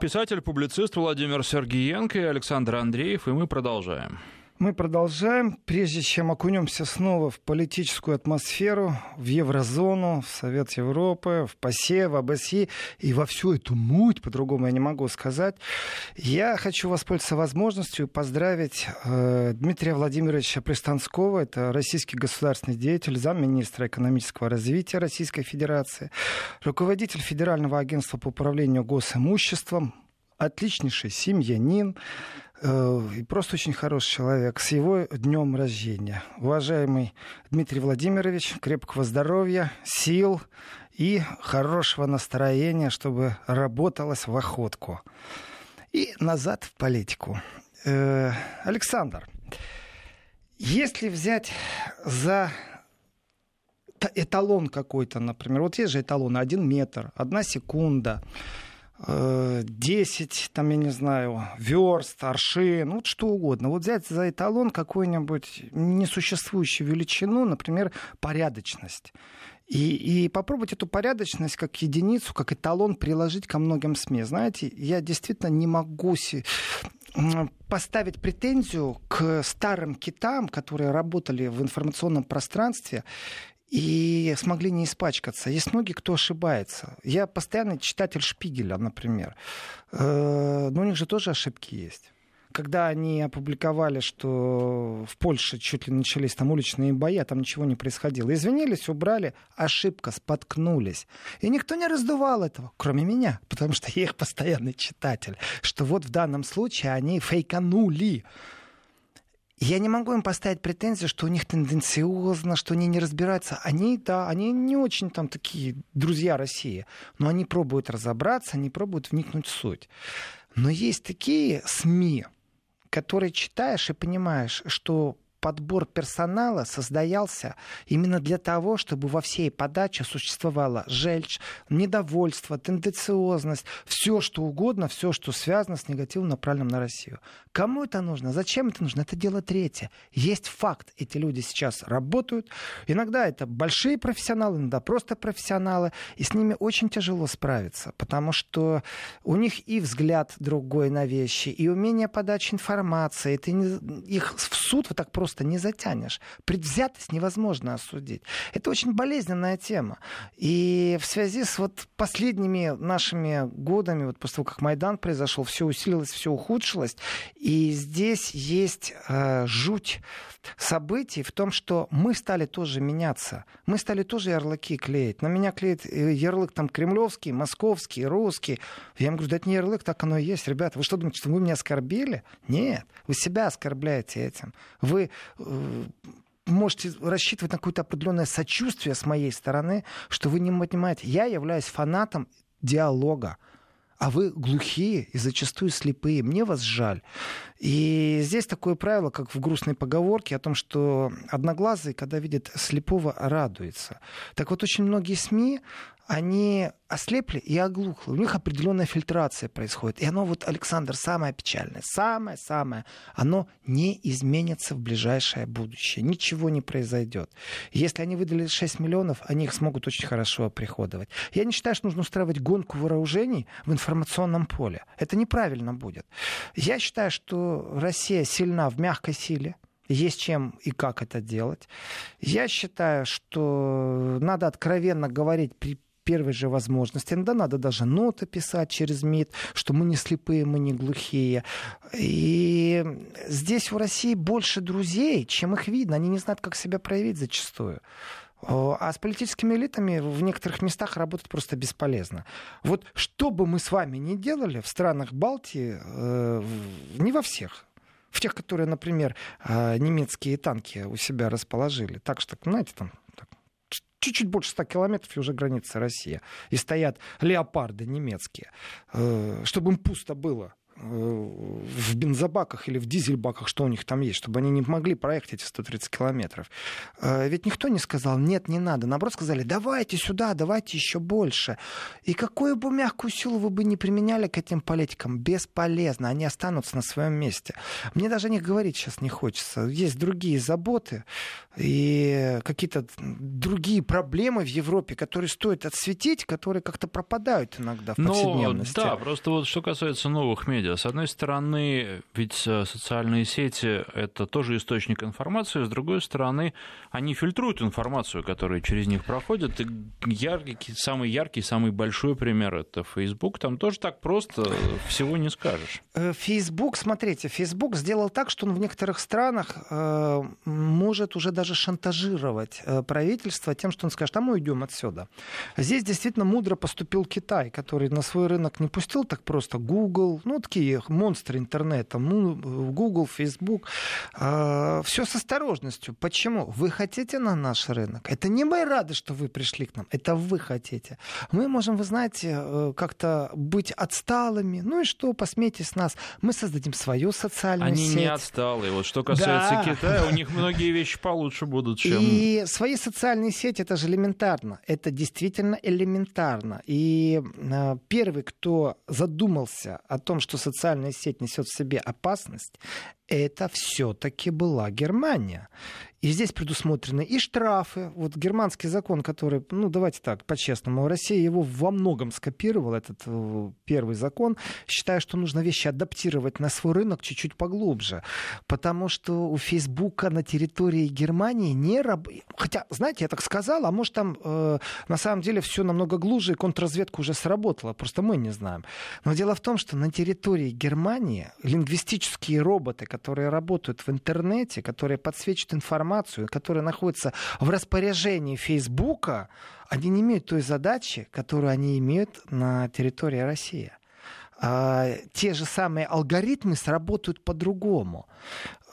Писатель-публицист Владимир Сергеенко и Александр Андреев, и мы продолжаем. Мы продолжаем. Прежде чем окунемся снова в политическую атмосферу, в еврозону, в Совет Европы, в ПАСЕ, в АБСИ и во всю эту муть, по-другому я не могу сказать, я хочу воспользоваться возможностью поздравить э, Дмитрия Владимировича Пристанского, это российский государственный деятель, замминистра экономического развития Российской Федерации, руководитель Федерального агентства по управлению госимуществом, отличнейший семьянин, просто очень хороший человек. С его днем рождения. Уважаемый Дмитрий Владимирович, крепкого здоровья, сил и хорошего настроения, чтобы работалось в охотку. И назад в политику. Э, Александр, если взять за эталон какой-то, например, вот есть же эталон, один метр, одна секунда, 10, там, я не знаю, верст, аршин, вот что угодно. Вот взять за эталон какую-нибудь несуществующую величину, например, порядочность. И, и попробовать эту порядочность как единицу, как эталон приложить ко многим СМИ. Знаете, я действительно не могу си поставить претензию к старым китам, которые работали в информационном пространстве и смогли не испачкаться. Есть многие, кто ошибается. Я постоянный читатель Шпигеля, например. Э, но у них же тоже ошибки есть когда они опубликовали, что в Польше чуть ли начались там уличные бои, а там ничего не происходило. Извинились, убрали, ошибка, споткнулись. И никто не раздувал этого, кроме меня, потому что я их постоянный читатель, что вот в данном случае они фейканули. Я не могу им поставить претензию, что у них тенденциозно, что они не разбираются. Они, да, они не очень там такие друзья России, но они пробуют разобраться, они пробуют вникнуть в суть. Но есть такие СМИ, которые читаешь и понимаешь, что подбор персонала создавался именно для того, чтобы во всей подаче существовала желчь, недовольство, тенденциозность, все что угодно, все, что связано с негативом, направленным на Россию. Кому это нужно? Зачем это нужно? Это дело третье. Есть факт. Эти люди сейчас работают. Иногда это большие профессионалы, иногда просто профессионалы. И с ними очень тяжело справиться, потому что у них и взгляд другой на вещи, и умение подачи информации. Ты не, их в суд вот так просто не затянешь. Предвзятость невозможно осудить. Это очень болезненная тема. И в связи с вот последними нашими годами, вот после того, как Майдан произошел, все усилилось, все ухудшилось. И здесь есть э, жуть событий в том, что мы стали тоже меняться. Мы стали тоже ярлыки клеить. На меня клеит э, ярлык там кремлевский, московский, русский. Я им говорю, да это не ярлык, так оно и есть. Ребята, вы что думаете, что вы меня оскорбили? Нет, вы себя оскорбляете этим. Вы э, можете рассчитывать на какое-то определенное сочувствие с моей стороны, что вы не понимаете. Я являюсь фанатом диалога а вы глухие и зачастую слепые. Мне вас жаль. И здесь такое правило, как в грустной поговорке о том, что одноглазый, когда видит слепого, радуется. Так вот, очень многие СМИ, они ослепли и оглухли. У них определенная фильтрация происходит. И оно вот, Александр, самое печальное, самое-самое, оно не изменится в ближайшее будущее. Ничего не произойдет. Если они выдали 6 миллионов, они их смогут очень хорошо оприходовать. Я не считаю, что нужно устраивать гонку вооружений в информационном поле. Это неправильно будет. Я считаю, что Россия сильна в мягкой силе, есть чем и как это делать. Я считаю, что надо откровенно говорить при первой же возможности. Иногда надо даже ноты писать через МИД, что мы не слепые, мы не глухие. И здесь в России больше друзей, чем их видно. Они не знают, как себя проявить зачастую. А с политическими элитами в некоторых местах работать просто бесполезно. Вот что бы мы с вами ни делали в странах Балтии, э, не во всех, в тех, которые, например, э, немецкие танки у себя расположили. Так что, знаете, там чуть-чуть больше 100 километров и уже граница России. И стоят леопарды немецкие. Э, чтобы им пусто было в бензобаках или в дизельбаках, что у них там есть, чтобы они не могли проехать эти 130 километров. Э, ведь никто не сказал, нет, не надо. Наоборот, сказали, давайте сюда, давайте еще больше. И какую бы мягкую силу вы бы не применяли к этим политикам, бесполезно. Они останутся на своем месте. Мне даже о них говорить сейчас не хочется. Есть другие заботы и какие-то другие проблемы в Европе, которые стоит отсветить, которые как-то пропадают иногда в ну, повседневности. Ну, да, просто вот что касается новых медиа. С одной стороны, ведь э, социальные сети — это тоже источник информации, с другой стороны, они фильтруют информацию, которая через них проходит. И яркий, самый яркий, самый большой пример — это Facebook. Там тоже так просто всего не скажешь. Э, Facebook, смотрите, Facebook сделал так, что он в некоторых странах э, может уже даже шантажировать правительство тем, что он скажет, а мы уйдем отсюда. Здесь действительно мудро поступил Китай, который на свой рынок не пустил так просто Google, ну, такие монстры интернета, ну, Google, Facebook. Э, все с осторожностью. Почему? Вы хотите на наш рынок? Это не мы рады, что вы пришли к нам, это вы хотите. Мы можем, вы знаете, э, как-то быть отсталыми. Ну и что, посмейтесь нас. Мы создадим свою социальную Они сеть. не отсталые. Вот что касается да. Китая, у них многие вещи получше будут, чем... И свои социальные сети, это же элементарно. Это действительно элементарно. И э, первый, кто задумался о том, что социальная сеть несет в себе опасность, это все-таки была Германия. И здесь предусмотрены и штрафы. Вот германский закон, который, ну давайте так, по-честному, Россия его во многом скопировала, этот э, первый закон, считая, что нужно вещи адаптировать на свой рынок чуть-чуть поглубже. Потому что у Фейсбука на территории Германии не работает. Хотя, знаете, я так сказал, а может там э, на самом деле все намного глубже, и контрразведка уже сработала, просто мы не знаем. Но дело в том, что на территории Германии лингвистические роботы, которые работают в интернете, которые подсвечивают информацию, которые находятся в распоряжении Фейсбука, они не имеют той задачи, которую они имеют на территории России. А, те же самые алгоритмы сработают по-другому.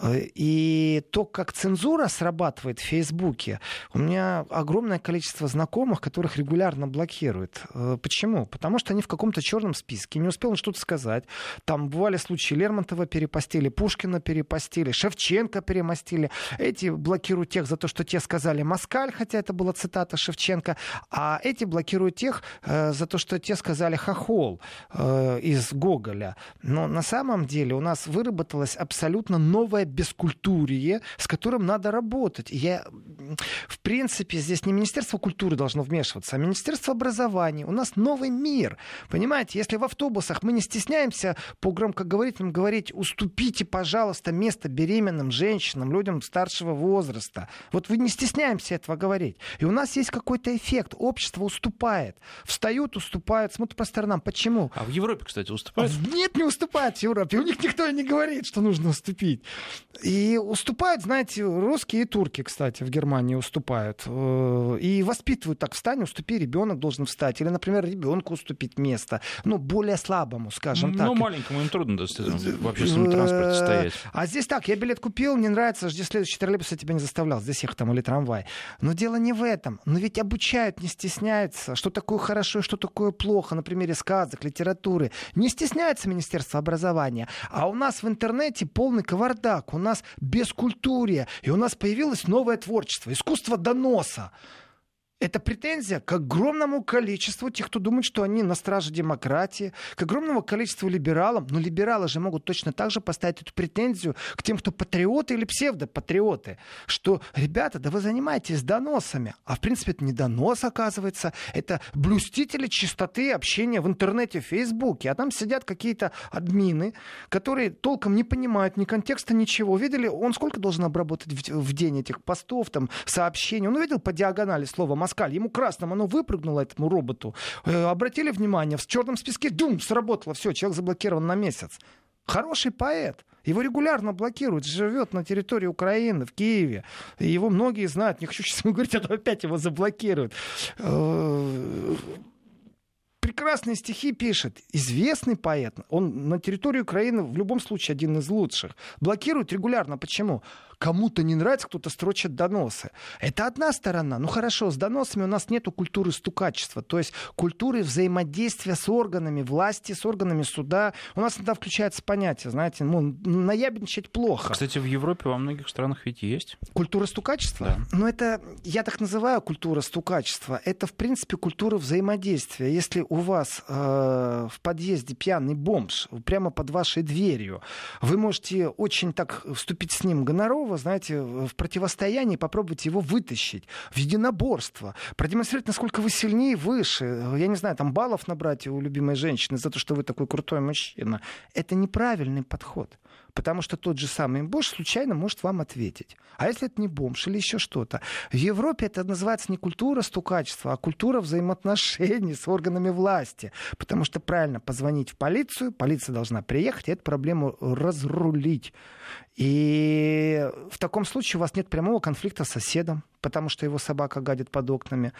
Э, и то, как цензура срабатывает в Фейсбуке, у меня огромное количество знакомых, которых регулярно блокируют. Э, почему? Потому что они в каком-то черном списке, не успел он что-то сказать. Там бывали случаи Лермонтова перепостили, Пушкина перепостили, Шевченко перемостили. Эти блокируют тех за то, что те сказали «москаль», хотя это была цитата Шевченко, а эти блокируют тех э, за то, что те сказали «хохол» из Гоголя. Но на самом деле у нас выработалась абсолютно новая бескультурье, с которым надо работать. Я, в принципе, здесь не Министерство культуры должно вмешиваться, а Министерство образования. У нас новый мир. Понимаете, если в автобусах мы не стесняемся по громкоговорителям говорить, уступите, пожалуйста, место беременным женщинам, людям старшего возраста. Вот вы не стесняемся этого говорить. И у нас есть какой-то эффект. Общество уступает. Встают, уступают, смотрят по сторонам. Почему? А в Европе, кстати, уступают? Нет, не уступают в Европе. У них никто не говорит, что нужно уступить. И уступают, знаете, русские и турки, кстати, в Германии уступают. Э, и воспитывают так, встань, уступи, ребенок должен встать. Или, например, ребенку уступить место. Ну, более слабому, скажем ну, так. Ну, маленькому им трудно в общественном транспорте стоять. А здесь так, я билет купил, не нравится, жди следующий троллейбус, я тебя не заставлял. Здесь ехать там или трамвай. Но дело не в этом. Но ведь обучают, не стесняются. Что такое хорошо и что такое плохо на примере сказок, литературы. Не стесняется Министерство образования. А у нас в интернете полный кавардак. У нас бескультурие. И у нас появилось новое творчество. Искусство доноса. Это претензия к огромному количеству тех, кто думает, что они на страже демократии, к огромному количеству либералов. Но либералы же могут точно так же поставить эту претензию к тем, кто патриоты или псевдопатриоты. Что, ребята, да вы занимаетесь доносами. А в принципе это не донос, оказывается. Это блюстители чистоты общения в интернете, в Фейсбуке. А там сидят какие-то админы, которые толком не понимают ни контекста, ничего. Видели, он сколько должен обработать в день этих постов, там, сообщений? Он увидел по диагонали слово москаль. Ему красным оно выпрыгнуло этому роботу. Э, обратили внимание, в черном списке дум, сработало, все, человек заблокирован на месяц. Хороший поэт. Его регулярно блокируют, живет на территории Украины, в Киеве. Его многие знают. Не хочу сейчас говорить, а то опять его заблокируют. Э, прекрасные стихи пишет. Известный поэт. Он на территории Украины в любом случае один из лучших. Блокируют регулярно. Почему? Кому-то не нравится, кто-то строчит доносы. Это одна сторона. Ну хорошо, с доносами у нас нет культуры стукачества, то есть культуры взаимодействия с органами власти, с органами суда. У нас иногда включается понятие, знаете, ну, наябничать плохо. Кстати, в Европе во многих странах ведь есть. Культура стукачества? Да. Ну это, я так называю культура стукачества. Это, в принципе, культура взаимодействия. Если у вас э, в подъезде пьяный бомж прямо под вашей дверью, вы можете очень так вступить с ним гонорово, знаете, в противостоянии попробовать его вытащить в единоборство, продемонстрировать, насколько вы сильнее, выше, я не знаю, там баллов набрать у любимой женщины за то, что вы такой крутой мужчина. Это неправильный подход. Потому что тот же самый бомж случайно может вам ответить. А если это не бомж или еще что-то? В Европе это называется не культура стукачества, а культура взаимоотношений с органами власти. Потому что правильно позвонить в полицию, полиция должна приехать и эту проблему разрулить. И в таком случае у вас нет прямого конфликта с соседом, потому что его собака гадит под окнами.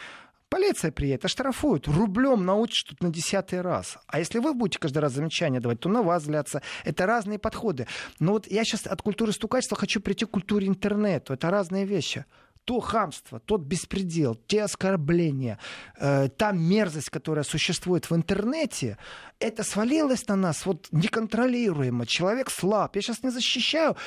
Полиция приедет, оштрафуют, рублем научат на десятый раз. А если вы будете каждый раз замечания давать, то на вас злятся. Это разные подходы. Но вот я сейчас от культуры стукачества хочу прийти к культуре интернета. Это разные вещи то хамство, тот беспредел, те оскорбления, э, та мерзость, которая существует в интернете, это свалилось на нас вот неконтролируемо. Человек слаб. Я сейчас не защищаю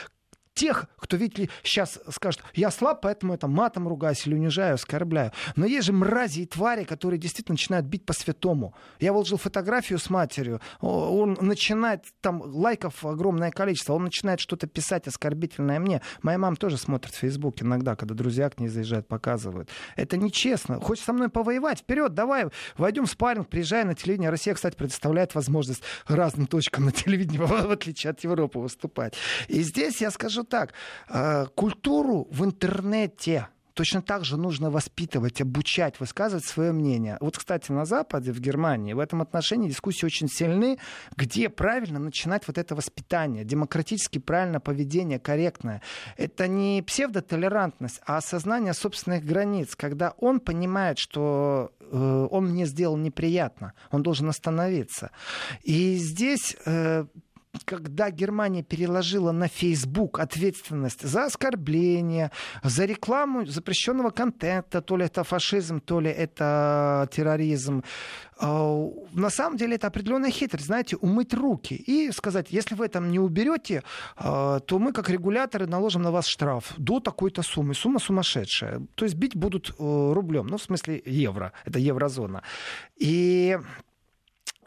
тех, кто, видите ли, сейчас скажет, я слаб, поэтому это матом ругаюсь или унижаю, оскорбляю. Но есть же мрази и твари, которые действительно начинают бить по святому. Я выложил фотографию с матерью, он начинает, там лайков огромное количество, он начинает что-то писать оскорбительное мне. Моя мама тоже смотрит в Facebook иногда, когда друзья к ней заезжают, показывают. Это нечестно. Хочешь со мной повоевать? Вперед, давай, войдем в спарринг, приезжай на телевидение. Россия, кстати, предоставляет возможность разным точкам на телевидении, в отличие от Европы, выступать. И здесь я скажу так. Э, культуру в интернете точно так же нужно воспитывать, обучать, высказывать свое мнение. Вот, кстати, на Западе, в Германии, в этом отношении дискуссии очень сильны, где правильно начинать вот это воспитание, демократически правильное поведение, корректное. Это не псевдотолерантность, а осознание собственных границ, когда он понимает, что э, он мне сделал неприятно, он должен остановиться. И здесь э, когда Германия переложила на Facebook ответственность за оскорбление, за рекламу запрещенного контента, то ли это фашизм, то ли это терроризм, а, на самом деле это определенная хитрость, знаете, умыть руки и сказать, если вы этом не уберете, а, то мы как регуляторы наложим на вас штраф до такой-то суммы. Сумма сумасшедшая. То есть бить будут э, рублем, ну в смысле евро, это еврозона. И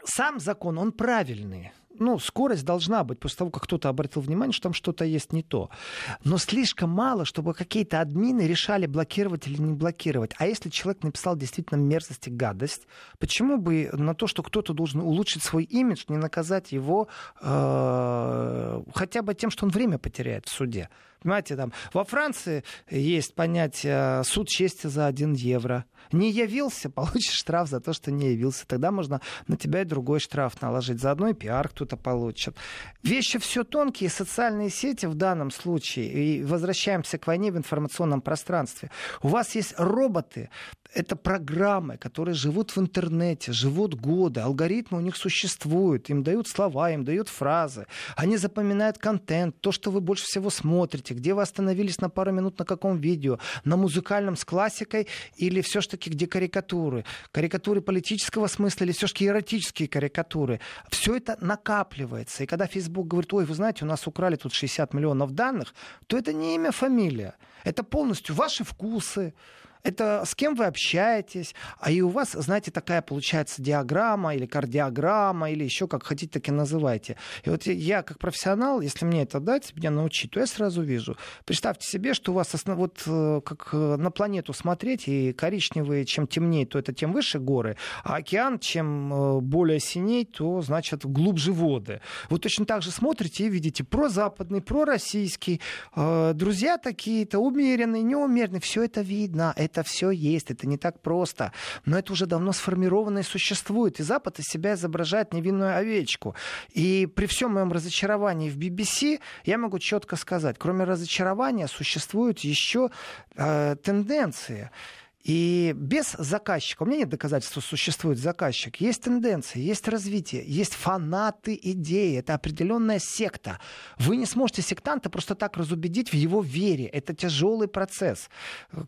сам закон, он правильный ну, скорость должна быть после того, как кто-то обратил внимание, что там что-то есть не то. Но слишком мало, чтобы какие-то админы решали, блокировать или не блокировать. А если человек написал действительно мерзость и гадость, почему бы на то, что кто-то должен улучшить свой имидж, не наказать его э, хотя бы тем, что он время потеряет в суде? Понимаете, там во Франции есть понятие суд чести за 1 евро. Не явился, получишь штраф за то, что не явился. Тогда можно на тебя и другой штраф наложить. Заодно и пиар кто-то получит. Вещи все тонкие, социальные сети в данном случае. И возвращаемся к войне в информационном пространстве. У вас есть роботы, это программы, которые живут в интернете, живут годы, алгоритмы у них существуют, им дают слова, им дают фразы, они запоминают контент, то, что вы больше всего смотрите, где вы остановились на пару минут на каком видео, на музыкальном с классикой или все-таки где карикатуры, карикатуры политического смысла или все-таки эротические карикатуры. Все это накапливается. И когда Facebook говорит, ой, вы знаете, у нас украли тут 60 миллионов данных, то это не имя, фамилия. Это полностью ваши вкусы, это с кем вы общаетесь, а и у вас, знаете, такая получается диаграмма или кардиограмма, или еще как хотите, так и называйте. И вот я как профессионал, если мне это дать, меня научить, то я сразу вижу. Представьте себе, что у вас основ... вот э, как э, на планету смотреть, и коричневые, чем темнее, то это тем выше горы, а океан, чем э, более синей, то, значит, глубже воды. Вот точно так же смотрите и видите прозападный, пророссийский, друзья такие-то, умеренные, неумеренные, все это видно, это все есть, это не так просто. Но это уже давно сформировано и существует. И Запад из себя изображает невинную овечку. И при всем моем разочаровании в BBC я могу четко сказать, кроме разочарования существуют еще э, тенденции. И без заказчика, у меня нет доказательств, что существует заказчик, есть тенденции, есть развитие, есть фанаты идеи, это определенная секта. Вы не сможете сектанта просто так разубедить в его вере. Это тяжелый процесс.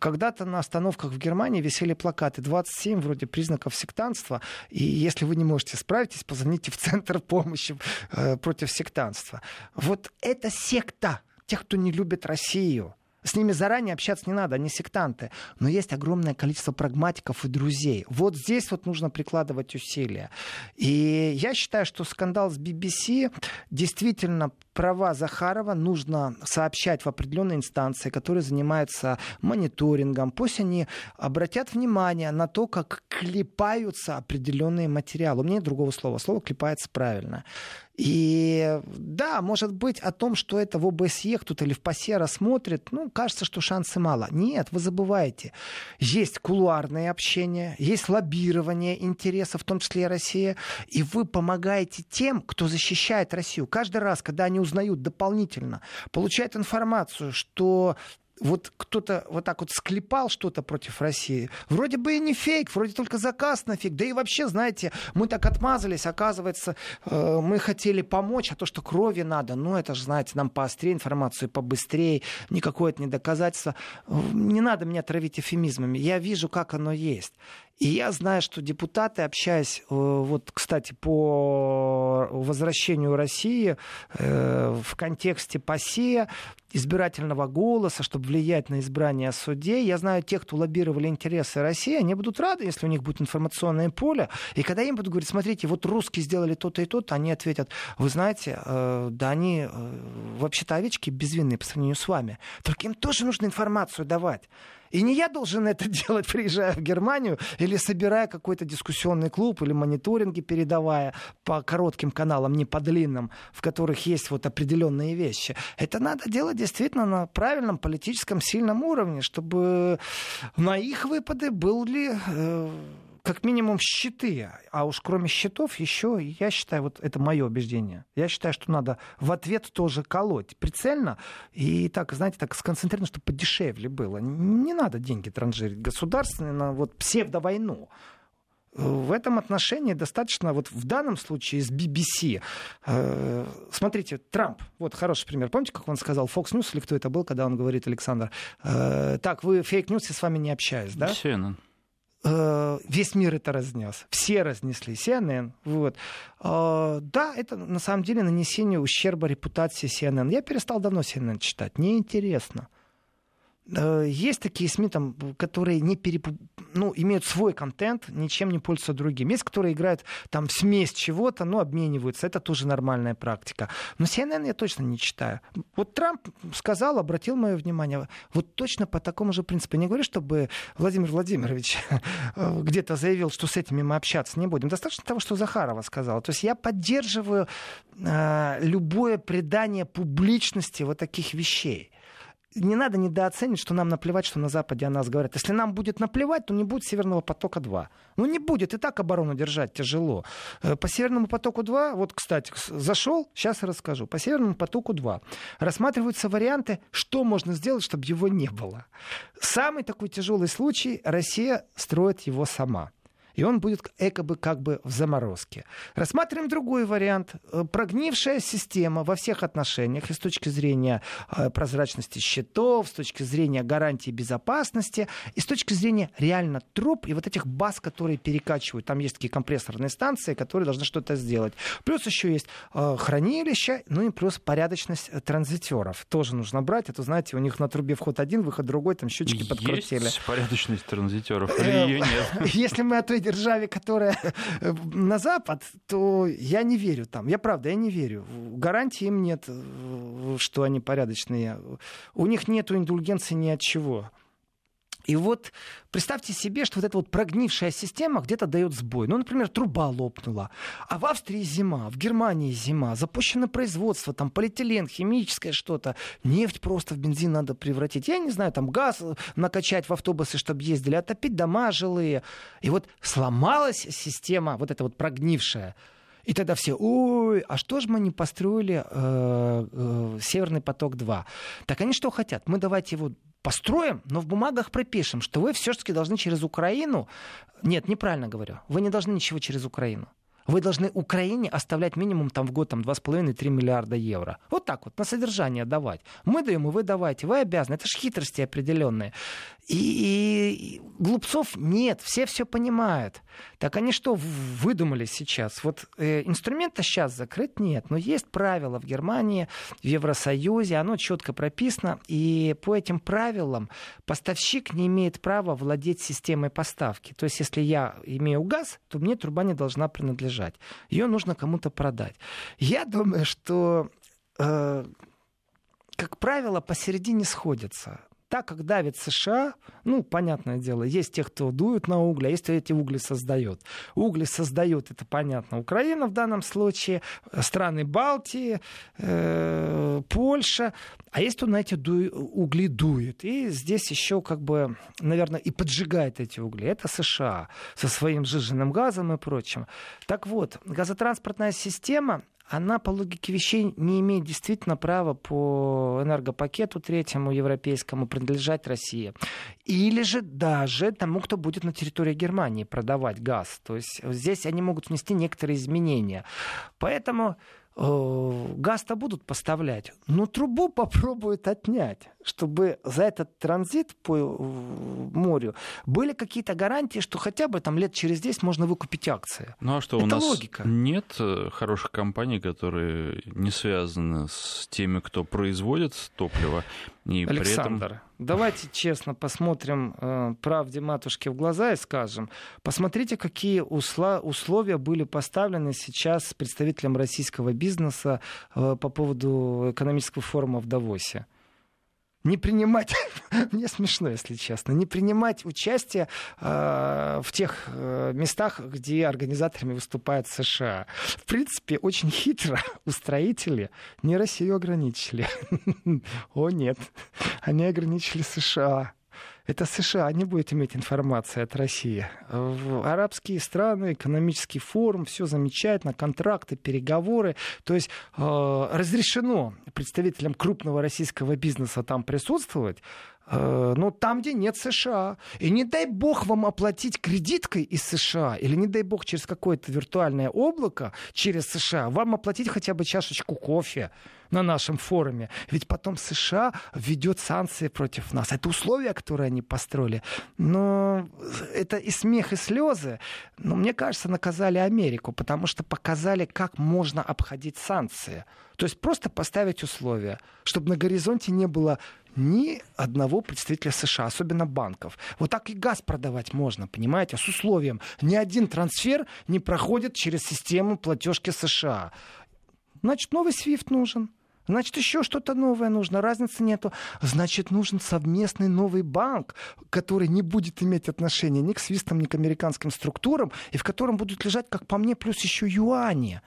Когда-то на остановках в Германии висели плакаты 27 вроде признаков сектанства, и если вы не можете справиться, позвоните в Центр помощи э, против сектанства. Вот это секта тех, кто не любит Россию. С ними заранее общаться не надо, они сектанты. Но есть огромное количество прагматиков и друзей. Вот здесь вот нужно прикладывать усилия. И я считаю, что скандал с BBC действительно права Захарова нужно сообщать в определенные инстанции, которые занимаются мониторингом. Пусть они обратят внимание на то, как клепаются определенные материалы. У меня нет другого слова. Слово клепается правильно. И да, может быть, о том, что это в ОБСЕ кто-то или в ПАСЕ рассмотрит, ну, кажется, что шансы мало. Нет, вы забываете. Есть кулуарное общение, есть лоббирование интересов, в том числе и Россия, и вы помогаете тем, кто защищает Россию. Каждый раз, когда они узнают дополнительно, получают информацию, что вот кто-то вот так вот склепал что-то против России. Вроде бы и не фейк, вроде только заказ на фейк. Да и вообще, знаете, мы так отмазались, оказывается, э, мы хотели помочь, а то, что крови надо, ну это же, знаете, нам поострее информацию, побыстрее, никакое это не доказательство. Не надо меня травить эфемизмами. Я вижу, как оно есть. И я знаю, что депутаты, общаясь, э, вот, кстати, по возвращению России э, в контексте ПАСЕ, избирательного голоса, чтобы влиять на избрание судей. Я знаю тех, кто лоббировали интересы России, они будут рады, если у них будет информационное поле. И когда им будут говорить, смотрите, вот русские сделали то-то и то-то, они ответят, вы знаете, э, да они вообще-то овечки безвинные по сравнению с вами. Только им тоже нужно информацию давать. И не я должен это делать, приезжая в Германию или собирая какой-то дискуссионный клуб или мониторинги передавая по коротким каналам, не по длинным, в которых есть вот определенные вещи. Это надо делать действительно на правильном политическом сильном уровне, чтобы на их выпады был ли э, как минимум щиты. А уж кроме щитов еще, я считаю, вот это мое убеждение, я считаю, что надо в ответ тоже колоть прицельно и так, знаете, так сконцентрировано, чтобы подешевле было. Не надо деньги транжирить государственные на вот псевдовойну. В этом отношении достаточно, вот в данном случае с BBC, э, смотрите, Трамп, вот хороший пример. Помните, как он сказал, Fox News или кто это был, когда он говорит, Александр, э, так, вы fake news, я с вами не общаюсь, да? CNN. Э, весь мир это разнес. Все разнесли. CNN. Вот. Э, да, это на самом деле нанесение ущерба репутации CNN. Я перестал давно CNN читать. Неинтересно. Э, есть такие СМИ, там, которые не перепу... ну, имеют свой контент, ничем не пользуются другим. Есть, которые играют там в смесь чего-то, но обмениваются. Это тоже нормальная практика. Но CNN я точно не читаю. Вот Трамп сказал, обратил мое внимание, вот точно по такому же принципу. Не говорю, чтобы Владимир Владимирович где-то заявил, что с этими мы общаться не будем. Достаточно того, что Захарова сказала. То есть я поддерживаю э, любое предание публичности вот таких вещей не надо недооценивать, что нам наплевать, что на Западе о нас говорят. Если нам будет наплевать, то не будет Северного потока-2. Ну, не будет. И так оборону держать тяжело. Э, по Северному потоку-2, вот, кстати, зашел, сейчас расскажу. По Северному потоку-2 рассматриваются варианты, что можно сделать, чтобы его не было. Самый такой тяжелый случай, Россия строит его сама и он будет экобы как бы в заморозке. Рассматриваем другой вариант. Э, прогнившая система во всех отношениях, и с точки зрения э, прозрачности счетов, с точки зрения гарантии безопасности, и с точки зрения реально труб и вот этих баз, которые перекачивают. Там есть такие компрессорные станции, которые должны что-то сделать. Плюс еще есть э, хранилища, ну и плюс порядочность транзитеров. Тоже нужно брать. Это, знаете, у них на трубе вход один, выход другой, там счетчики подкрутили. Есть порядочность транзитеров или ее нет? Если мы от державе, которая э, на Запад, то я не верю там. Я правда, я не верю. Гарантии им нет, э, что они порядочные. У них нет индульгенции ни от чего. И вот представьте себе, что вот эта вот прогнившая система где-то дает сбой. Ну, например, труба лопнула. А в Австрии зима, в Германии зима, запущено производство, там полиэтилен, химическое что-то. Нефть просто в бензин надо превратить. Я не знаю, там газ накачать в автобусы, чтобы ездили, отопить дома жилые. И вот сломалась система, вот эта вот прогнившая. И тогда все, ой, а что же мы не построили э, э, Северный поток-2? Так они что хотят? Мы давайте его построим, но в бумагах пропишем, что вы все-таки должны через Украину... Нет, неправильно говорю. Вы не должны ничего через Украину. Вы должны Украине оставлять минимум там, в год там, 2,5-3 миллиарда евро. Вот так вот, на содержание давать. Мы даем, и вы давайте. Вы обязаны. Это же хитрости определенные. И, и глупцов нет, все все понимают. Так они что выдумали сейчас? Вот э, инструмента сейчас закрыть нет, но есть правила в Германии, в Евросоюзе, оно четко прописано, и по этим правилам поставщик не имеет права владеть системой поставки. То есть, если я имею газ, то мне труба не должна принадлежать. Ее нужно кому-то продать. Я думаю, что э, как правило, посередине сходятся так как давит США, ну, понятное дело, есть те, кто дуют на угли, а есть кто эти угли создает. Угли создают, это понятно, Украина в данном случае, страны Балтии, э, Польша, а есть кто на эти ду- угли дует. И здесь еще как бы, наверное, и поджигает эти угли. Это США со своим сжиженным газом и прочим. Так вот, газотранспортная система, она по логике вещей не имеет действительно права по энергопакету третьему европейскому принадлежать России. Или же даже тому, кто будет на территории Германии продавать газ. То есть здесь они могут внести некоторые изменения. Поэтому газ-то будут поставлять, но трубу попробуют отнять, чтобы за этот транзит по э, морю были какие-то гарантии, что хотя бы там лет через 10 можно выкупить акции. Ну а что, Это у нас логика. нет э, хороших компаний, которые не связаны с теми, кто производит топливо, и Александр, при этом... давайте честно посмотрим э, правде матушки в глаза и скажем, посмотрите, какие усла- условия были поставлены сейчас представителям российского бизнеса э, по поводу экономического форума в Давосе не принимать, мне смешно, если честно, не принимать участие э, в тех э, местах, где организаторами выступают США. В принципе, очень хитро устроители не Россию ограничили. О нет, они ограничили США это США не будет иметь информации от России. В арабские страны, экономический форум, все замечательно, контракты, переговоры. То есть э, разрешено представителям крупного российского бизнеса там присутствовать, э, но там, где нет США. И не дай бог вам оплатить кредиткой из США, или не дай бог через какое-то виртуальное облако через США, вам оплатить хотя бы чашечку кофе на нашем форуме. Ведь потом США введет санкции против нас. Это условия, которые они построили. Но это и смех, и слезы. Но мне кажется, наказали Америку, потому что показали, как можно обходить санкции. То есть просто поставить условия, чтобы на горизонте не было ни одного представителя США, особенно банков. Вот так и газ продавать можно, понимаете, с условием. Ни один трансфер не проходит через систему платежки США. Значит, новый SWIFT нужен. Значит, еще что-то новое нужно, разницы нету. Значит, нужен совместный новый банк, который не будет иметь отношения ни к свистам, ни к американским структурам, и в котором будут лежать, как по мне, плюс еще юани.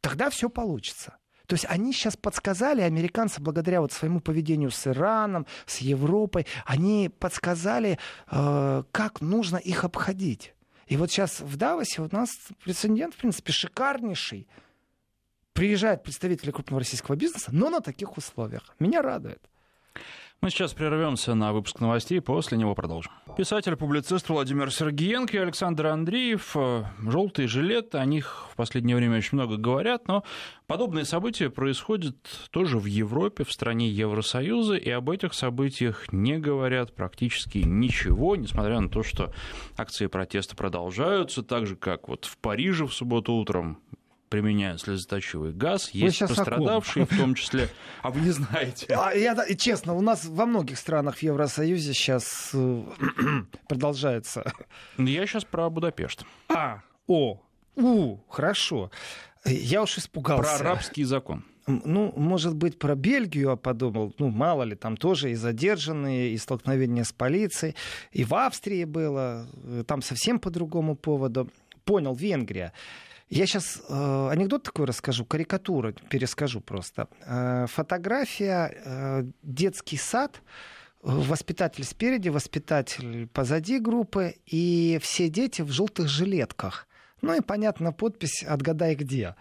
Тогда все получится. То есть они сейчас подсказали, американцы, благодаря вот своему поведению с Ираном, с Европой, они подсказали, э, как нужно их обходить. И вот сейчас в Давосе у нас прецедент, в принципе, шикарнейший приезжают представители крупного российского бизнеса, но на таких условиях. Меня радует. Мы сейчас прервемся на выпуск новостей, после него продолжим. Писатель-публицист Владимир Сергеенко и Александр Андреев. Э, Желтый жилет, о них в последнее время очень много говорят, но подобные события происходят тоже в Европе, в стране Евросоюза, и об этих событиях не говорят практически ничего, несмотря на то, что акции протеста продолжаются, так же, как вот в Париже в субботу утром применяют слезоточивый газ, есть пострадавшие в том числе, а вы не знаете. А, я, честно, у нас во многих странах в Евросоюзе сейчас э, продолжается. Я сейчас про Будапешт. А, о, у, хорошо. Я уж испугался. Про арабский закон. Ну, может быть, про Бельгию я подумал. Ну, мало ли, там тоже и задержанные, и столкновения с полицией. И в Австрии было. Э, там совсем по другому поводу. Понял, Венгрия. Я сейчас э, анекдот такой расскажу, карикатуру перескажу просто. Э, фотография, э, детский сад, воспитатель спереди, воспитатель позади группы, и все дети в желтых жилетках. Ну и, понятно, подпись «Отгадай где».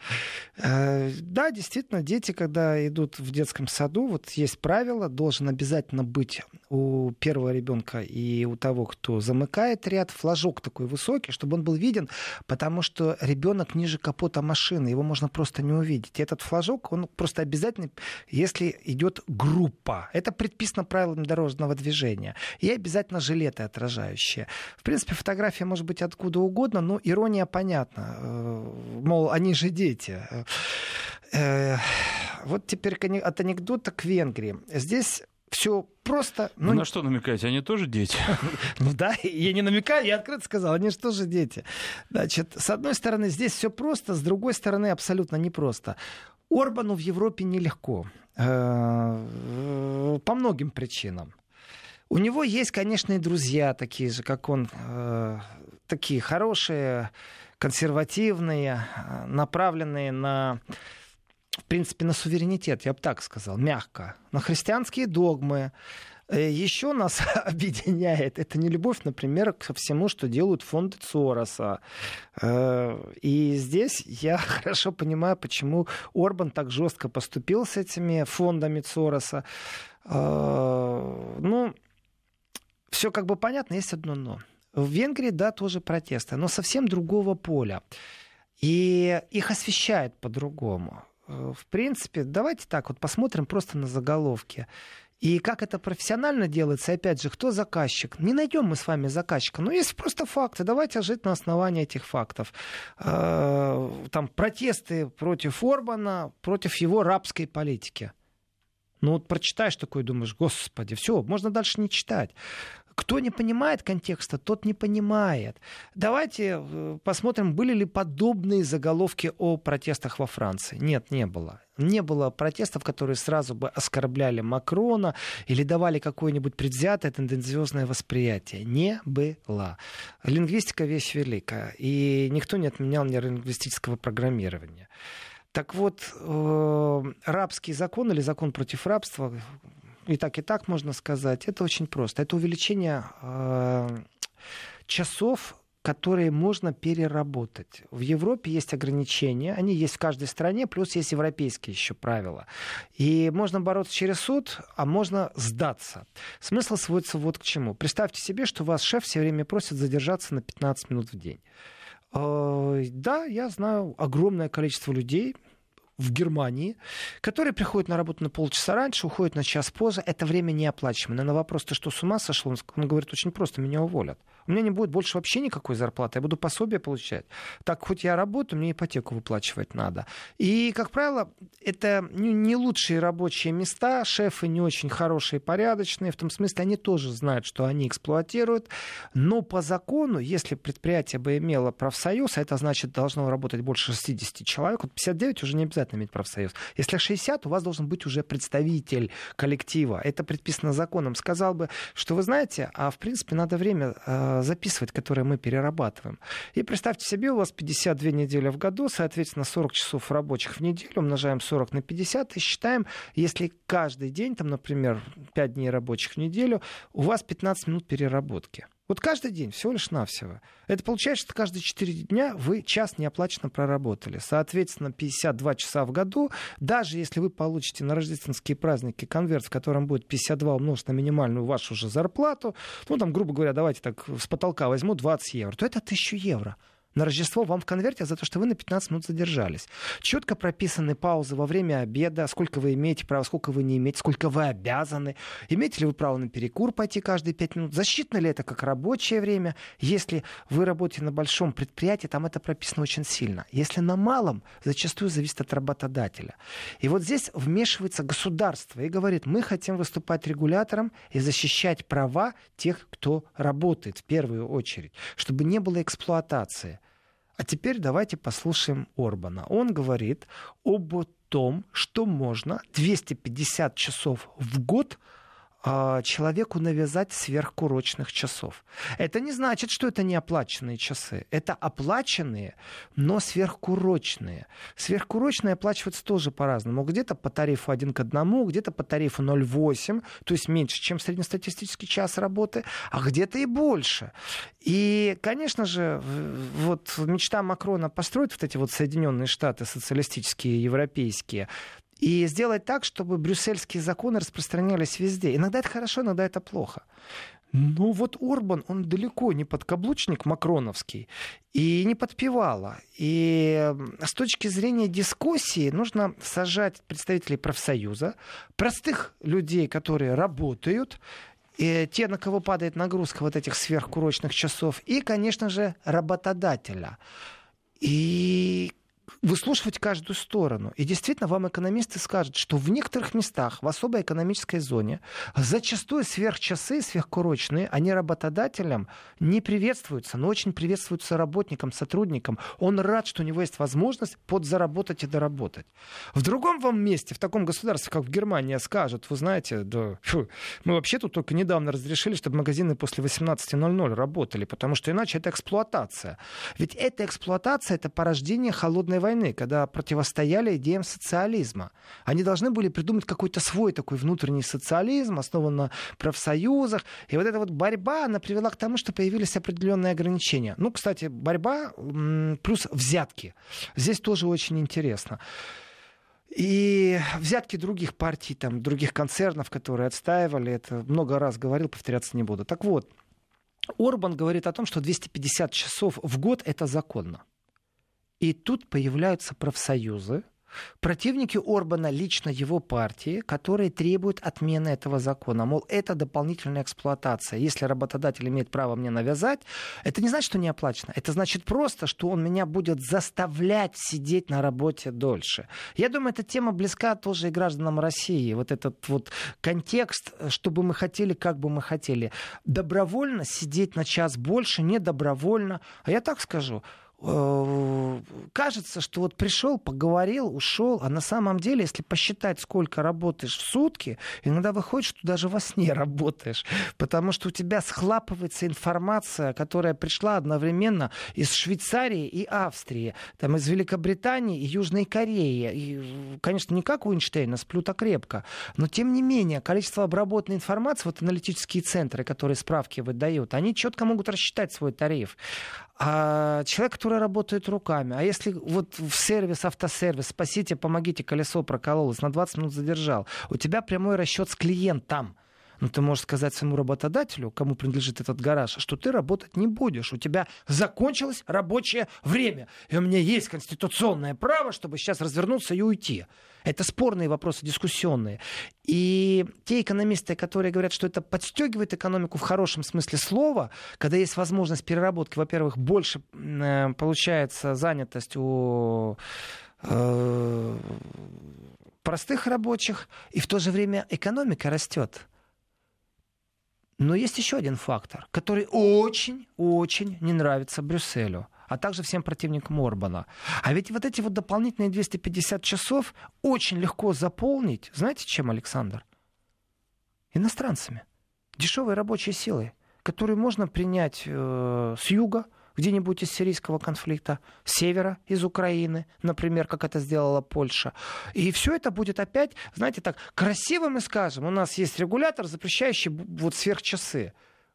Э, да, действительно, дети, когда идут в детском саду, вот есть правило, должен обязательно быть у первого ребенка и у того, кто замыкает ряд, флажок такой высокий, чтобы он был виден, потому что ребенок ниже капота машины, его можно просто не увидеть. Этот флажок, он просто обязательно, если идет группа. Это предписано правилами дорожного движения. И обязательно жилеты отражающие. В принципе, фотография может быть откуда угодно, но ирония понятна. Э, мол, они же дети. Э, вот теперь от анекдота к Венгрии. Здесь все просто. Ну, на что намекаете? Они тоже дети? Ну да, я не намекаю, я открыто сказал, они же тоже дети. Значит, с одной стороны, здесь все просто, с другой стороны, абсолютно непросто. Орбану в Европе нелегко. Э, по многим причинам. У него есть, конечно, и друзья такие же, как он, такие хорошие, консервативные, э, направленные на, в принципе, на суверенитет, я бы так сказал, мягко, на христианские догмы. Э, Еще нас объединяет это не любовь, например, ко всему, что делают фонды Сороса. И здесь я хорошо понимаю, почему Орбан так жестко поступил с этими фондами Сороса. Ну, все как бы понятно, есть одно но. В Венгрии, да, тоже протесты, но совсем другого поля. И их освещают по-другому. Э, в принципе, давайте так вот посмотрим просто на заголовки. И как это профессионально делается, опять же, кто заказчик? Не найдем мы с вами заказчика, но есть просто факты. Давайте жить на основании этих фактов. Э, там протесты против Орбана, против его рабской политики. Ну вот прочитаешь такой, думаешь, господи, все, можно дальше не читать. Кто не понимает контекста, тот не понимает. Давайте э, посмотрим, были ли подобные заголовки о протестах во Франции. Нет, не было. Не было протестов, которые сразу бы оскорбляли Макрона или давали какое-нибудь предвзятое тенденциозное восприятие. Не было. Лингвистика вещь великая. И никто не отменял нейролингвистического программирования. Так вот, э, рабский закон или закон против рабства, и так, и так можно сказать, это очень просто. Это увеличение э, часов которые можно переработать. В Европе есть ограничения, они есть в каждой стране, плюс есть европейские еще правила. И можно бороться через суд, а можно сдаться. Смысл сводится вот к чему. Представьте себе, что вас шеф все время просит задержаться на 15 минут в день. Э, да, я знаю огромное количество людей, в Германии, которые приходят на работу на полчаса раньше, уходят на час позже. Это время неоплачиваемое. На вопрос, ты что, с ума сошел? Он говорит, очень просто, меня уволят. У меня не будет больше вообще никакой зарплаты, я буду пособие получать. Так, хоть я работаю, мне ипотеку выплачивать надо. И, как правило, это не лучшие рабочие места, шефы не очень хорошие, порядочные, в том смысле, они тоже знают, что они эксплуатируют, но по закону, если предприятие бы имело профсоюз, а это значит, должно работать больше 60 человек, вот 59 уже не обязательно иметь профсоюз. Если 60, у вас должен быть уже представитель коллектива. Это предписано законом. Сказал бы, что вы знаете, а в принципе надо время э, записывать, которые мы перерабатываем. И представьте себе, у вас 52 недели в году, соответственно, 40 часов рабочих в неделю, умножаем 40 на 50 и считаем, если каждый день, там, например, 5 дней рабочих в неделю, у вас 15 минут переработки. Вот каждый день, всего лишь навсего. Это получается, что каждые 4 дня вы час неоплаченно проработали. Соответственно, 52 часа в году. Даже если вы получите на рождественские праздники конверт, в котором будет 52 умножить на минимальную вашу же зарплату, ну, там, грубо говоря, давайте так, с потолка возьму 20 евро, то это 1000 евро на Рождество вам в конверте за то, что вы на 15 минут задержались. Четко прописаны паузы во время обеда, сколько вы имеете право, сколько вы не имеете, сколько вы обязаны. Имеете ли вы право на перекур пойти каждые 5 минут? Засчитано ли это как рабочее время? Если вы работаете на большом предприятии, там это прописано очень сильно. Если на малом, зачастую зависит от работодателя. И вот здесь вмешивается государство и говорит, мы хотим выступать регулятором и защищать права тех, кто работает в первую очередь, чтобы не было эксплуатации. А теперь давайте послушаем Орбана. Он говорит об том, что можно 250 часов в год человеку навязать сверхкурочных часов. Это не значит, что это не оплаченные часы. Это оплаченные, но сверхкурочные. Сверхкурочные оплачиваются тоже по-разному. Где-то по тарифу 1 к 1, где-то по тарифу 0,8, то есть меньше, чем среднестатистический час работы, а где-то и больше. И, конечно же, вот мечта Макрона построить вот эти вот Соединенные Штаты социалистические, европейские, и сделать так, чтобы брюссельские законы распространялись везде. Иногда это хорошо, иногда это плохо. Ну вот Орбан, он далеко не подкаблучник макроновский и не подпевала. И с точки зрения дискуссии нужно сажать представителей профсоюза, простых людей, которые работают, и те, на кого падает нагрузка вот этих сверхкурочных часов, и, конечно же, работодателя. И выслушивать каждую сторону. И действительно, вам экономисты скажут, что в некоторых местах, в особой экономической зоне, зачастую сверхчасы, сверхкурочные, они работодателям не приветствуются, но очень приветствуются работникам, сотрудникам. Он рад, что у него есть возможность подзаработать и доработать. В другом вам месте, в таком государстве, как в Германии, скажут, вы знаете, да, фу, мы вообще тут только недавно разрешили, чтобы магазины после 18.00 работали, потому что иначе это эксплуатация. Ведь эта эксплуатация, это порождение холодной войны, когда противостояли идеям социализма. Они должны были придумать какой-то свой такой внутренний социализм, основан на профсоюзах. И вот эта вот борьба, она привела к тому, что появились определенные ограничения. Ну, кстати, борьба плюс взятки. Здесь тоже очень интересно. И взятки других партий, там, других концернов, которые отстаивали, это много раз говорил, повторяться не буду. Так вот, Орбан говорит о том, что 250 часов в год это законно. И тут появляются профсоюзы, Противники Орбана лично его партии, которые требуют отмены этого закона. Мол, это дополнительная эксплуатация. Если работодатель имеет право мне навязать, это не значит, что не оплачено. Это значит просто, что он меня будет заставлять сидеть на работе дольше. Я думаю, эта тема близка тоже и гражданам России. Вот этот вот контекст, что бы мы хотели, как бы мы хотели. Добровольно сидеть на час больше, не добровольно. А я так скажу, кажется, что вот пришел, поговорил, ушел, а на самом деле, если посчитать, сколько работаешь в сутки, иногда выходит, что даже во сне работаешь, потому что у тебя схлапывается информация, которая пришла одновременно из Швейцарии и Австрии, там из Великобритании и Южной Кореи. И, конечно, не как у Эйнштейна, сплю так крепко, но тем не менее, количество обработанной информации, вот аналитические центры, которые справки выдают, они четко могут рассчитать свой тариф. А человек, который работает руками, а если вот в сервис, автосервис, спасите, помогите, колесо прокололось, на 20 минут задержал, у тебя прямой расчет с клиентом. Но ты можешь сказать своему работодателю, кому принадлежит этот гараж, что ты работать не будешь. У тебя закончилось рабочее время. И у меня есть конституционное право, чтобы сейчас развернуться и уйти. Это спорные вопросы, дискуссионные. И те экономисты, которые говорят, что это подстегивает экономику в хорошем смысле слова, когда есть возможность переработки, во-первых, больше э, получается занятость у э, простых рабочих, и в то же время экономика растет. Но есть еще один фактор, который очень-очень не нравится Брюсселю а также всем противникам Орбана. А ведь вот эти вот дополнительные 250 часов очень легко заполнить, знаете чем, Александр? Иностранцами. Дешевой рабочей силой, которую можно принять э, с юга, где-нибудь из сирийского конфликта, с севера, из Украины, например, как это сделала Польша. И все это будет опять, знаете, так красиво мы скажем, у нас есть регулятор, запрещающий вот сверхчасы.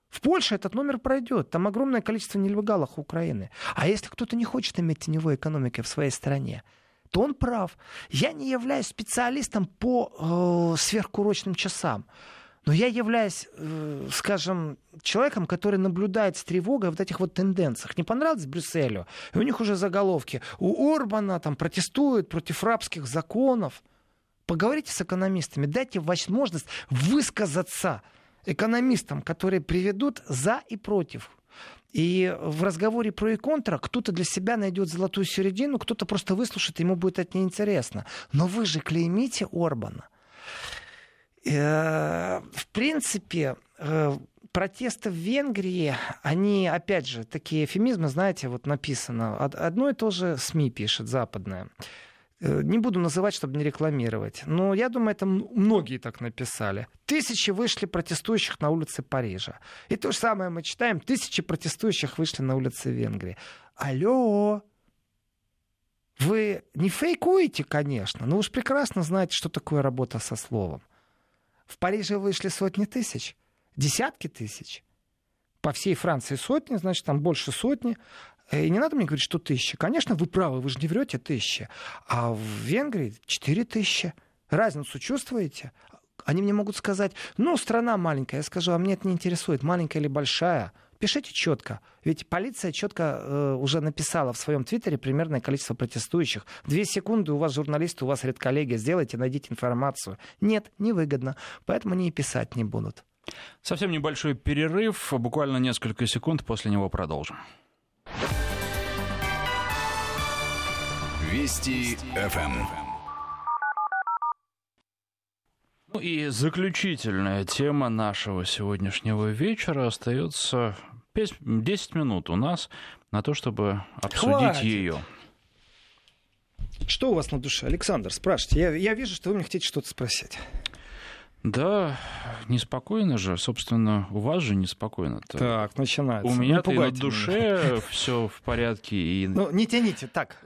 В Польше этот номер пройдет. Там огромное количество нелегалов Украины. А если кто-то не хочет иметь теневой экономики в своей стране, то он прав. Я не являюсь специалистом по э, сверхурочным часам. Но я являюсь, э, скажем, человеком, который наблюдает с тревогой вот этих вот тенденциях. Не понравилось Брюсселю? И у них уже заголовки. У Орбана там протестуют против рабских законов. Поговорите с экономистами, дайте возможность высказаться экономистам, которые приведут за и против. И в разговоре про и контра кто-то для себя найдет золотую середину, кто-то просто выслушает, ему будет это неинтересно. Но вы же клеймите Орбана. Э, в принципе, э, протесты в Венгрии, они, опять же, такие эфемизмы, знаете, вот написано, одно и то же СМИ пишет, западное. Э, не буду называть, чтобы не рекламировать. Но я думаю, это многие так написали. Тысячи вышли протестующих на улице Парижа. И то же самое мы читаем. Тысячи протестующих вышли на улице Венгрии. Алло, вы не фейкуете, конечно, но уж прекрасно знаете, что такое работа со словом. В Париже вышли сотни тысяч, десятки тысяч. По всей Франции сотни, значит, там больше сотни. И не надо мне говорить, что тысяча. Конечно, вы правы, вы же не врете тысяча. А в Венгрии четыре тысячи. Разницу чувствуете? Они мне могут сказать, ну, страна маленькая. Я скажу, а мне это не интересует, маленькая или большая. Пишите четко. Ведь полиция четко э, уже написала в своем твиттере примерное количество протестующих. Две секунды, у вас журналисты, у вас редколлегия, сделайте, найдите информацию. Нет, невыгодно. Поэтому они и писать не будут. Совсем небольшой перерыв, буквально несколько секунд, после него продолжим. Вести ФМ. Ну и заключительная тема нашего сегодняшнего вечера остается 10 минут у нас на то, чтобы обсудить ее. Что у вас на душе, Александр? Спрашивайте. Я, я вижу, что вы мне хотите что-то спросить. Да, неспокойно же. Собственно, у вас же неспокойно. -то. Так, начинается. У меня-то на душе все в порядке. И... Ну, не тяните, так.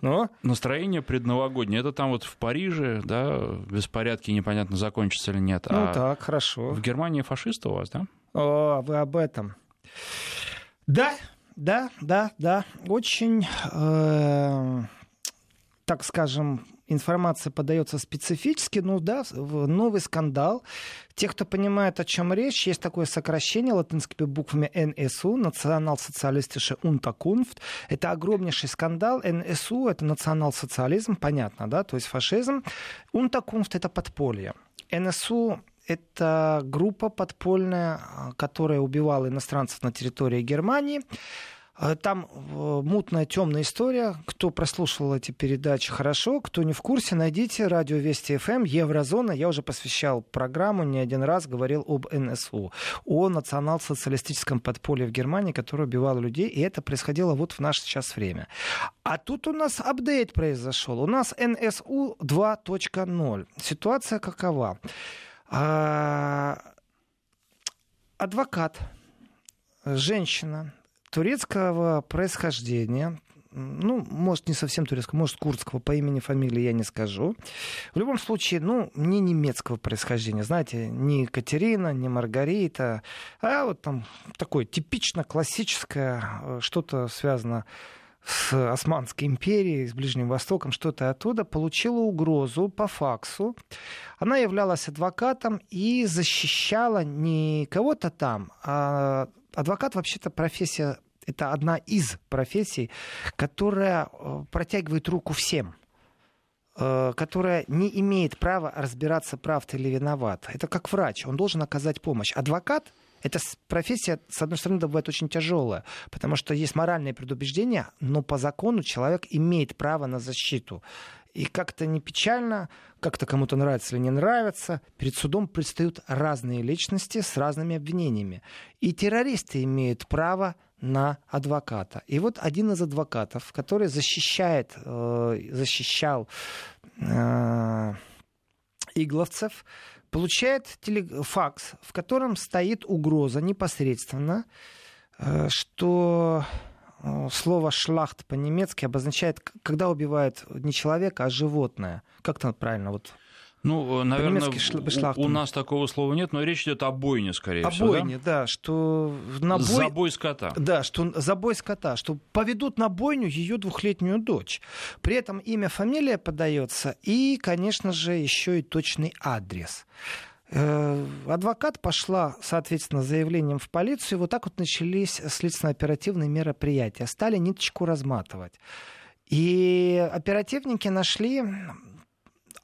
Но... Настроение предновогоднее. Это там вот в Париже, да, беспорядки непонятно, закончатся или нет. Ну а так, хорошо. В Германии фашисты у вас, да? О, вы об этом. Да, да, да, да. Очень, э, так скажем, информация подается специфически, ну да, новый скандал. Те, кто понимает, о чем речь, есть такое сокращение латинскими буквами НСУ, национал-социалистische Unterkunft. Это огромнейший скандал. НСУ — это национал-социализм, понятно, да, то есть фашизм. Unterkunft — это подполье. НСУ это группа подпольная, которая убивала иностранцев на территории Германии. Э, там мутная, темная история. Кто прослушал эти передачи, хорошо. Кто не в курсе, найдите радио Вести ФМ, Еврозона. Я уже посвящал программу, не один раз говорил об НСУ, о национал-социалистическом подполье в Германии, которое убивало людей. И это происходило вот в наше сейчас время. А тут у нас апдейт произошел. У нас НСУ 2.0. Ситуация какова? А... Адвокат, женщина, турецкого происхождения, ну, может, не совсем турецкого, может, курдского, по имени, фамилии я не скажу. В любом случае, ну, не немецкого происхождения, знаете, не Екатерина, не Маргарита, а вот там такое типично классическое, э, что-то связано Османской империей, с Ближним Востоком, что-то оттуда, получила угрозу по факсу. Она являлась адвокатом и защищала не кого-то там, а адвокат вообще-то профессия это одна из профессий, которая э, протягивает руку всем э, которая не имеет права разбираться, прав ты или виноват. Это как врач, он должен оказать помощь. Адвокат эта профессия, с одной стороны, бывает очень тяжелая, потому что есть моральные предубеждения, но по закону человек имеет право на защиту. И как-то не печально, как-то кому-то нравится или не нравится, перед судом предстают разные личности с разными обвинениями. И террористы имеют право на адвоката. И вот один из адвокатов, который защищает, э, защищал э, игловцев, получает факс, в котором стоит угроза непосредственно, э, что э, слово «шлахт» по-немецки обозначает, когда убивают не человека, а животное. Как это правильно? Вот ну, наверное, у, у нас такого слова нет, но речь идет о бойне, скорее о всего. О бойне, да? да, что на бой... Забой скота. Да, что забой скота, что поведут на бойню ее двухлетнюю дочь. При этом имя, фамилия подается и, конечно же, еще и точный адрес. Э, адвокат пошла, соответственно, с заявлением в полицию. И вот так вот начались следственно-оперативные мероприятия. Стали ниточку разматывать. И оперативники нашли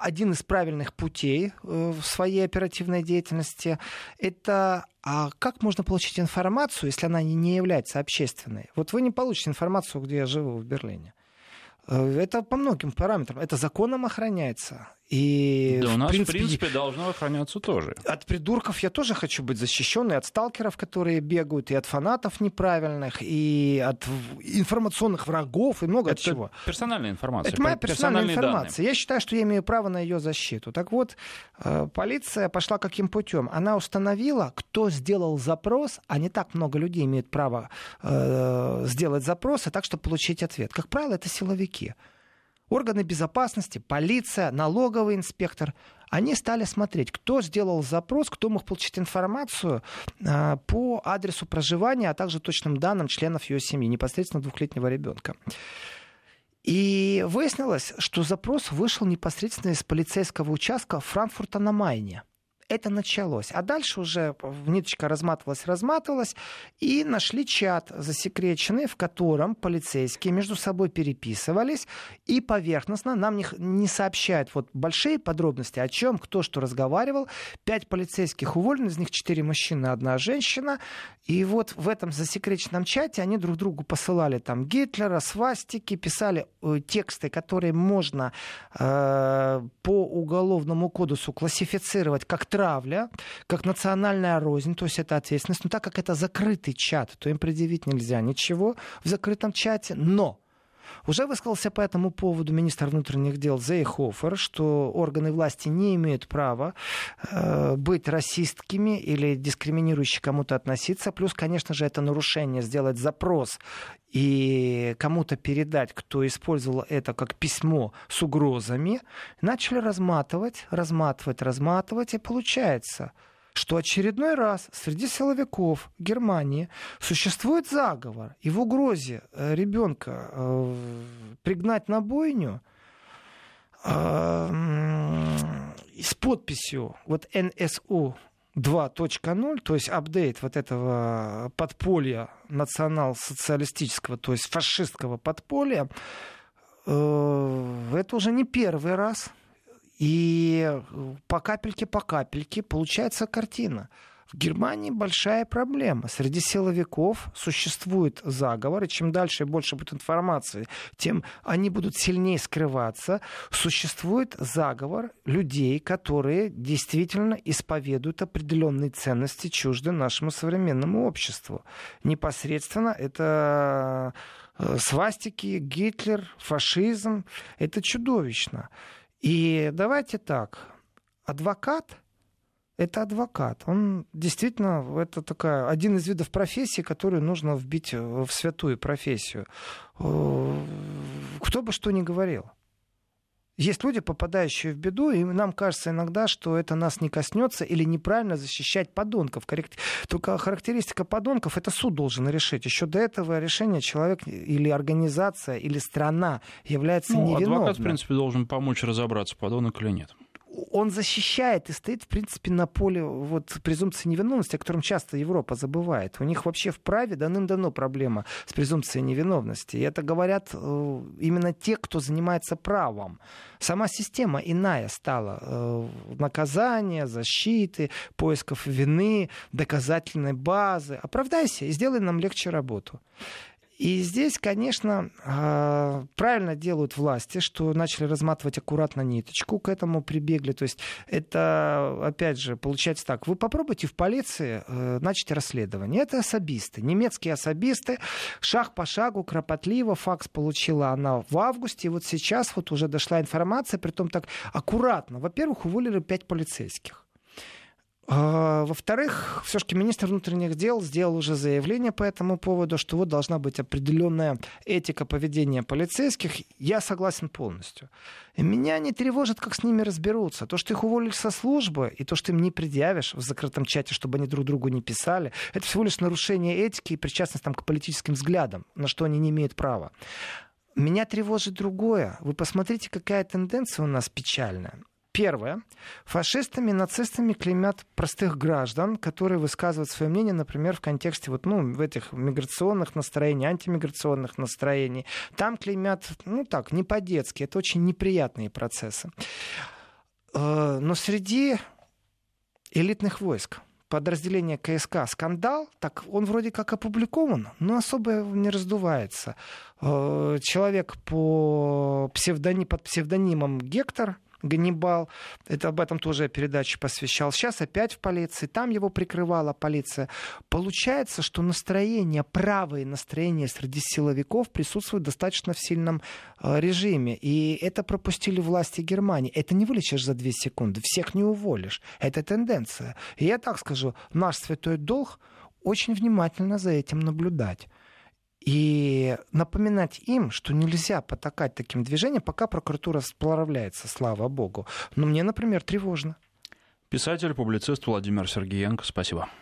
один из правильных путей э, в своей оперативной деятельности — это а как можно получить информацию, если она не является общественной? Вот вы не получите информацию, где я живу в Берлине. Э, это по многим параметрам. Это законом охраняется. И, да, у нас, в принципе, в принципе, должно охраняться тоже. От придурков я тоже хочу быть защищен, и от сталкеров, которые бегают, и от фанатов неправильных, и от информационных врагов, и много Это от чего. персональная информация. Это моя персональная информация. Данные. Я считаю, что я имею право на ее защиту. Так вот, э, полиция пошла каким путем? Она установила, кто сделал запрос, а не так много людей имеют право э, сделать запросы так, чтобы получить ответ. Как правило, это силовики органы безопасности, полиция, налоговый инспектор, они стали смотреть, кто сделал запрос, кто мог получить информацию э, по адресу проживания, а также точным данным членов ее семьи, непосредственно двухлетнего ребенка. И выяснилось, что запрос вышел непосредственно из полицейского участка Франкфурта на Майне это началось. А дальше уже ниточка разматывалась, разматывалась, и нашли чат засекреченный, в котором полицейские между собой переписывались, и поверхностно нам не, не сообщают вот большие подробности, о чем, кто что разговаривал. Пять полицейских уволены, из них четыре мужчины, одна женщина. И вот в этом засекреченном чате они друг другу посылали там Гитлера, свастики, писали э, тексты, которые можно э, по уголовному кодексу классифицировать как травля, как национальная рознь, то есть это ответственность. Но так как это закрытый чат, то им предъявить нельзя ничего в закрытом чате. Но уже высказался по этому поводу министр внутренних дел Зейхофер, что органы власти не имеют права э, быть расистскими или дискриминирующе кому-то относиться. Плюс, конечно же, это нарушение сделать запрос и кому-то передать, кто использовал это как письмо с угрозами, начали разматывать, разматывать, разматывать, и получается – что очередной раз среди силовиков Германии существует заговор, и в угрозе э, ребенка э, пригнать на бойню э, с подписью вот НСУ 2.0, то есть апдейт вот этого подполья национал-социалистического, то есть фашистского подполья, это уже не первый раз, и э, по капельке по капельке получается картина. В Германии большая проблема. Среди силовиков существует заговор, и чем дальше и больше будет информации, тем они будут сильнее скрываться. Существует заговор людей, которые действительно исповедуют определенные ценности, чужды нашему современному обществу. Непосредственно это э, свастики, Гитлер, фашизм. Это чудовищно. И давайте так, адвокат это адвокат. Он действительно, это такая, один из видов профессии, которую нужно вбить в святую профессию. Кто бы что ни говорил. Есть люди, попадающие в беду, и нам кажется иногда, что это нас не коснется или неправильно защищать подонков. Только характеристика подонков это суд должен решить. Еще до этого решения человек или организация, или страна является ну, невиновным. Адвокат, в принципе, должен помочь разобраться, подонок или нет он защищает и стоит, в принципе, на поле вот, презумпции невиновности, о котором часто Европа забывает. У них вообще в праве давным-давно проблема с презумпцией невиновности. И это говорят э, именно те, кто занимается правом. Сама система иная стала. Э, наказания, защиты, поисков вины, доказательной базы. Оправдайся и сделай нам легче работу. И здесь, конечно, а, правильно делают власти, что начали разматывать аккуратно ниточку, к этому прибегли. То есть это, опять же, получается так. Вы попробуйте в полиции э, начать расследование. Это особисты, немецкие особисты. Шаг по шагу, кропотливо. Факс получила она в августе. И вот сейчас вот уже дошла информация, при том так аккуратно. Во-первых, уволили пять полицейских. А, во-вторых, все-таки министр внутренних дел сделал уже заявление по этому поводу, что вот должна быть определенная этика поведения полицейских. Я согласен полностью. И меня не тревожит, как с ними разберутся. То, что их уволили со службы, и то, что им не предъявишь в закрытом чате, чтобы они друг другу не писали, это всего лишь нарушение этики и причастность там, к политическим взглядам, на что они не имеют права. Меня тревожит другое. Вы посмотрите, какая тенденция у нас печальная. Первое. Фашистами, нацистами клеймят простых граждан, которые высказывают свое мнение, например, в контексте вот, ну, в этих миграционных настроений, антимиграционных настроений. Там клеймят, ну так, не по-детски. Это очень неприятные процессы. Э, но среди элитных войск подразделения КСК скандал, так он вроде как опубликован, но особо не раздувается. Э, человек по псевдони, под псевдонимом Гектор – Ганнибал. Это об этом тоже я передачу посвящал. Сейчас опять в полиции. Там его прикрывала полиция. Получается, что настроение, правые настроения среди силовиков присутствуют достаточно в сильном э, режиме. И это пропустили власти Германии. Это не вылечишь за две секунды. Всех не уволишь. Это тенденция. И я так скажу, наш святой долг очень внимательно за этим наблюдать. И напоминать им, что нельзя потакать таким движением, пока прокуратура справляется, слава богу. Но мне, например, тревожно. Писатель, публицист Владимир Сергеенко, спасибо.